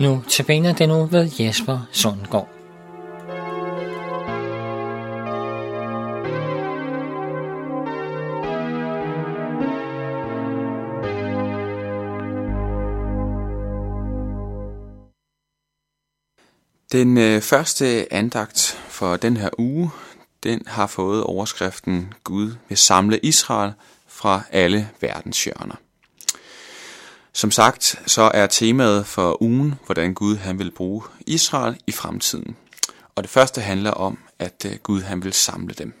Nu tabiner den nu ved Jesper Sundgaard. Den øh, første andagt for den her uge, den har fået overskriften Gud vil samle Israel fra alle verdens hjørner. Som sagt, så er temaet for ugen, hvordan Gud han vil bruge Israel i fremtiden. Og det første handler om, at øh, Gud han vil samle dem.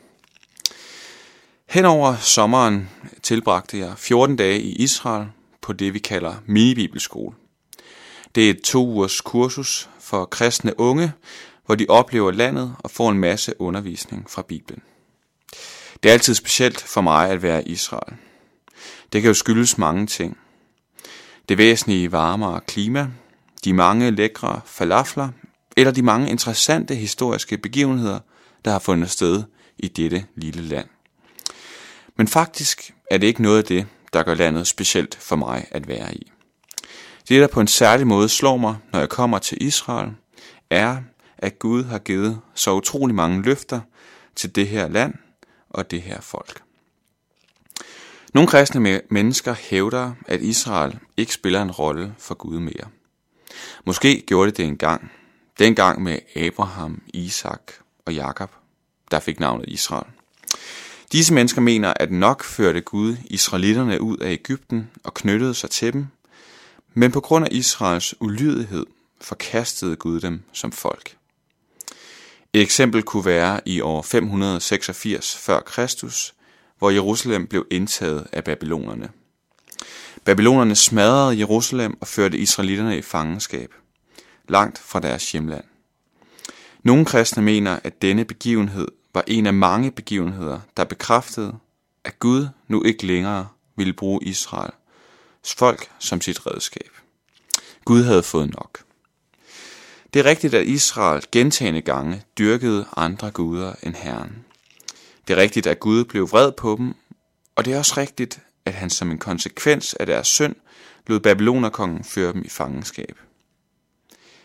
Henover sommeren tilbragte jeg 14 dage i Israel på det, vi kalder mini-bibelskole. Det er et to ugers kursus for kristne unge, hvor de oplever landet og får en masse undervisning fra Bibelen. Det er altid specielt for mig at være i Israel. Det kan jo skyldes mange ting. Det væsentlige varmere klima, de mange lækre falafler, eller de mange interessante historiske begivenheder, der har fundet sted i dette lille land. Men faktisk er det ikke noget af det, der gør landet specielt for mig at være i. Det, der på en særlig måde slår mig, når jeg kommer til Israel, er, at Gud har givet så utrolig mange løfter til det her land og det her folk. Nogle kristne mennesker hævder, at Israel ikke spiller en rolle for Gud mere. Måske gjorde det det engang. Dengang med Abraham, Isak og Jakob, der fik navnet Israel. Disse mennesker mener, at nok førte Gud israelitterne ud af Ægypten og knyttede sig til dem, men på grund af Israels ulydighed forkastede Gud dem som folk. Et eksempel kunne være i år 586 før Kristus, hvor Jerusalem blev indtaget af babylonerne. Babylonerne smadrede Jerusalem og førte israelitterne i fangenskab, langt fra deres hjemland. Nogle kristne mener, at denne begivenhed var en af mange begivenheder, der bekræftede, at Gud nu ikke længere ville bruge Israels folk som sit redskab. Gud havde fået nok. Det er rigtigt, at Israel gentagende gange dyrkede andre guder end Herren. Det er rigtigt, at Gud blev vred på dem, og det er også rigtigt, at han som en konsekvens af deres synd lod Babylonerkongen føre dem i fangenskab.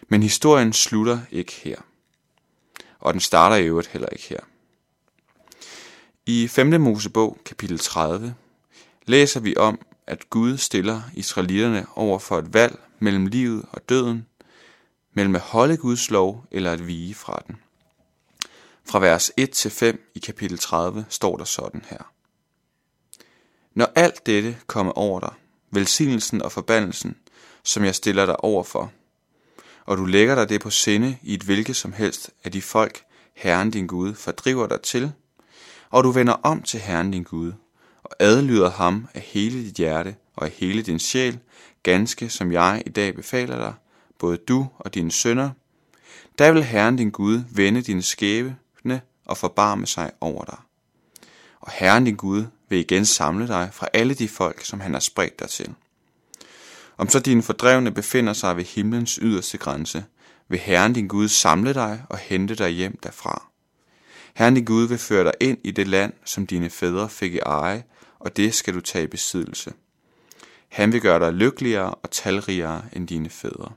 Men historien slutter ikke her. Og den starter i øvrigt heller ikke her. I 5. Mosebog, kapitel 30, læser vi om, at Gud stiller israelitterne over for et valg mellem livet og døden, mellem at holde Guds lov eller at vige fra den. Fra vers 1 til 5 i kapitel 30 står der sådan her. Når alt dette kommer over dig, velsignelsen og forbandelsen, som jeg stiller dig over for, og du lægger dig det på sinde i et hvilket som helst af de folk, Herren din Gud fordriver dig til, og du vender om til Herren din Gud, og adlyder ham af hele dit hjerte og af hele din sjæl, ganske som jeg i dag befaler dig, både du og dine sønner, der vil Herren din Gud vende din skæbe og forbarme sig over dig. Og Herren din Gud vil igen samle dig fra alle de folk, som han har spredt dig til. Om så dine fordrevne befinder sig ved himlens yderste grænse, vil Herren din Gud samle dig og hente dig hjem derfra. Herren din Gud vil føre dig ind i det land, som dine fædre fik i eje, og det skal du tage i besiddelse. Han vil gøre dig lykkeligere og talrigere end dine fædre.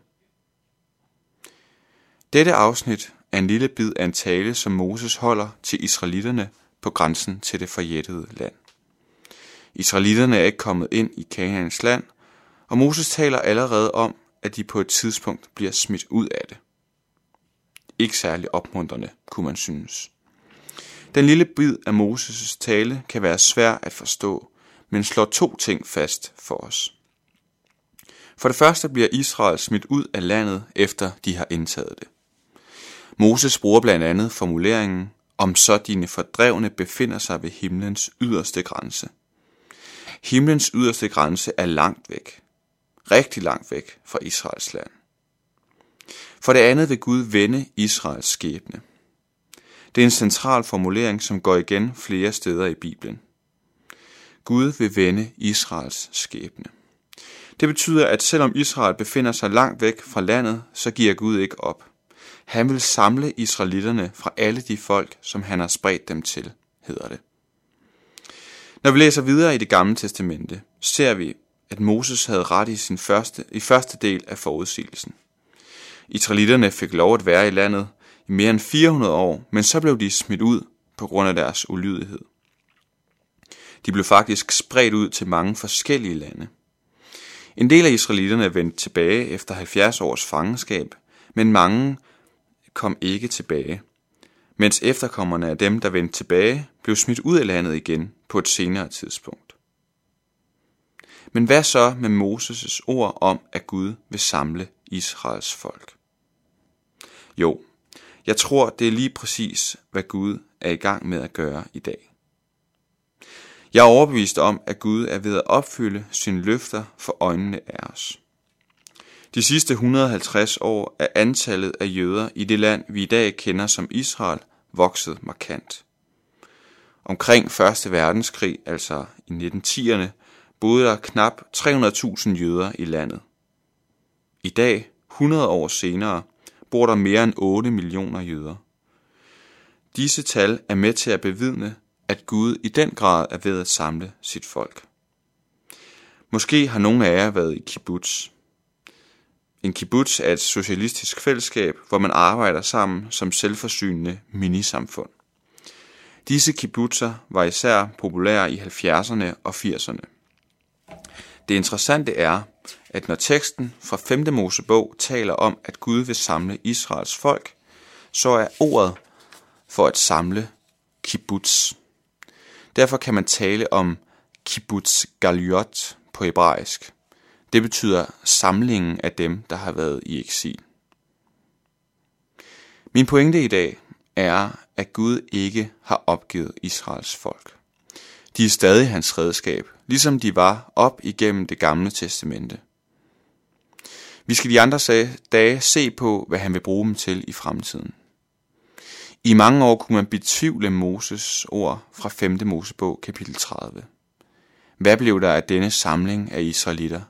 Dette afsnit er en lille bid af en tale, som Moses holder til israelitterne på grænsen til det forjættede land. Israelitterne er ikke kommet ind i Kanaans land, og Moses taler allerede om, at de på et tidspunkt bliver smidt ud af det. Ikke særlig opmuntrende, kunne man synes. Den lille bid af Moses' tale kan være svær at forstå, men slår to ting fast for os. For det første bliver Israel smidt ud af landet, efter de har indtaget det. Moses bruger blandt andet formuleringen, om så dine fordrevne befinder sig ved himlens yderste grænse. Himlens yderste grænse er langt væk. Rigtig langt væk fra Israels land. For det andet vil Gud vende Israels skæbne. Det er en central formulering, som går igen flere steder i Bibelen. Gud vil vende Israels skæbne. Det betyder, at selvom Israel befinder sig langt væk fra landet, så giver Gud ikke op. Han vil samle israelitterne fra alle de folk, som han har spredt dem til, hedder det. Når vi læser videre i det gamle testamente, ser vi, at Moses havde ret i sin første, i første del af forudsigelsen. Israelitterne fik lov at være i landet i mere end 400 år, men så blev de smidt ud på grund af deres ulydighed. De blev faktisk spredt ud til mange forskellige lande. En del af israelitterne vendte tilbage efter 70 års fangenskab, men mange kom ikke tilbage, mens efterkommerne af dem, der vendte tilbage, blev smidt ud af landet igen på et senere tidspunkt. Men hvad så med Moses' ord om, at Gud vil samle Israels folk? Jo, jeg tror, det er lige præcis, hvad Gud er i gang med at gøre i dag. Jeg er overbevist om, at Gud er ved at opfylde sine løfter for øjnene af os. De sidste 150 år er antallet af jøder i det land, vi i dag kender som Israel, vokset markant. Omkring 1. verdenskrig, altså i 1910'erne, boede der knap 300.000 jøder i landet. I dag, 100 år senere, bor der mere end 8 millioner jøder. Disse tal er med til at bevidne, at Gud i den grad er ved at samle sit folk. Måske har nogle af jer været i kibbutz. En kibbutz er et socialistisk fællesskab, hvor man arbejder sammen som selvforsynende minisamfund. Disse kibbutzer var især populære i 70'erne og 80'erne. Det interessante er, at når teksten fra 5. Mosebog taler om, at Gud vil samle Israels folk, så er ordet for at samle kibbutz. Derfor kan man tale om kibbutz galiot på hebraisk. Det betyder samlingen af dem, der har været i eksil. Min pointe i dag er, at Gud ikke har opgivet Israels folk. De er stadig hans redskab, ligesom de var op igennem det gamle testamente. Vi skal de andre dage se på, hvad han vil bruge dem til i fremtiden. I mange år kunne man betvivle Moses ord fra 5. Mosebog kapitel 30. Hvad blev der af denne samling af israelitter?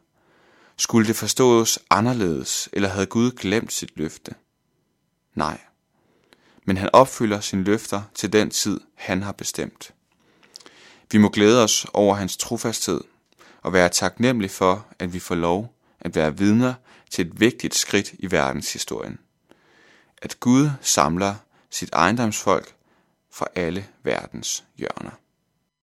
Skulle det forstås anderledes, eller havde Gud glemt sit løfte? Nej. Men han opfylder sine løfter til den tid, han har bestemt. Vi må glæde os over hans trofasthed og være taknemmelige for, at vi får lov at være vidner til et vigtigt skridt i verdenshistorien. At Gud samler sit ejendomsfolk fra alle verdens hjørner.